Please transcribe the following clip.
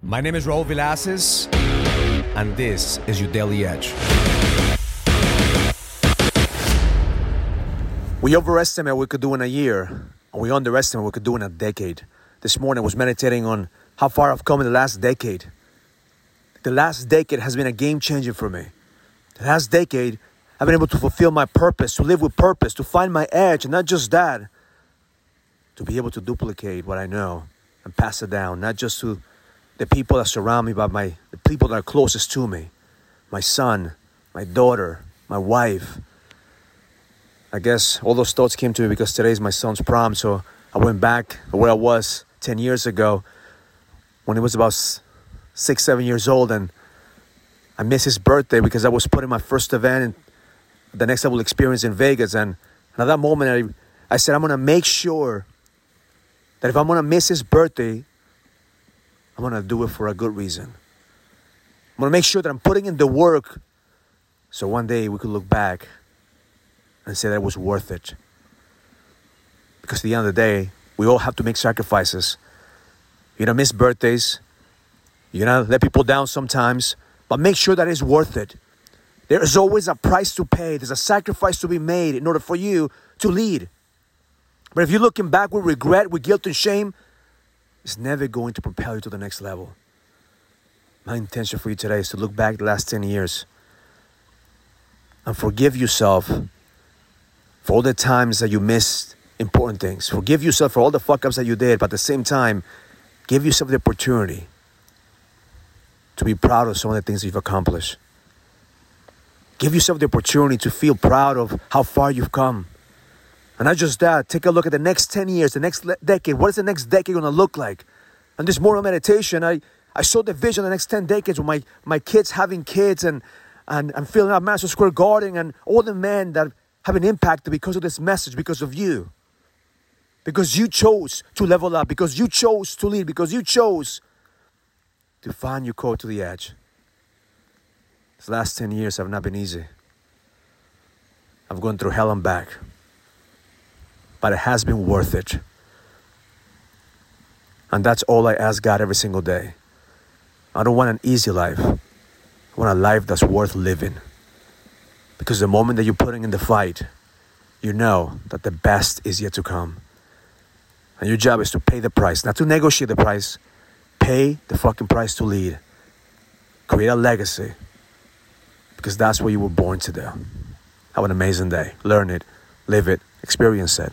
My name is Raul Villacis, and this is your Daily Edge. We overestimate what we could do in a year, and we underestimate what we could do in a decade. This morning I was meditating on how far I've come in the last decade. The last decade has been a game changer for me. The last decade, I've been able to fulfill my purpose, to live with purpose, to find my edge, and not just that, to be able to duplicate what I know and pass it down, not just to the people that surround me, but my the people that are closest to me, my son, my daughter, my wife. I guess all those thoughts came to me because today is my son's prom, so I went back to where I was 10 years ago when he was about six, seven years old, and I missed his birthday because I was putting my first event and the next level experience in Vegas. And, at that moment, I, I said, I'm to make sure that if I'm to miss his birthday, I'm going to do it for a good reason. I'm going to make sure that I'm putting in the work so one day we could look back and say that it was worth it. Because at the end of the day, we all have to make sacrifices. You're going miss birthdays. You're going let people down sometimes, but make sure that it's worth it. There is always a price to pay. There's a sacrifice to be made in order for you to lead. But if you're looking back with regret, with guilt and shame, it's never going to propel you to the next level. My intention for you today is to look back the last 10 years and forgive yourself for all the times that you missed important things. Forgive yourself for all the fuck ups that you did, but at the same time, give yourself the opportunity to be proud of some of the things you've accomplished. Give yourself the opportunity to feel proud of how far you've come. And not just that, take a look at the next 10 years, the next decade. What is the next decade going to look like? And this morning meditation, I, I saw the vision the next 10 decades with my, my kids having kids and, and, and filling up Madison Square Garden and all the men that have been impacted because of this message, because of you. Because you chose to level up, because you chose to lead, because you chose to find your code to the edge. These last 10 years have not been easy. I've gone through hell and back but it has been worth it. And that's all I ask God every single day. I don't want an easy life. I want a life that's worth living. Because the moment that you're putting in the fight, you know that the best is yet to come. And your job is to pay the price, not to negotiate the price. Pay the fucking price to lead. Create a legacy. Because that's what you were born to do. Have an amazing day. Learn it, live it, experience it.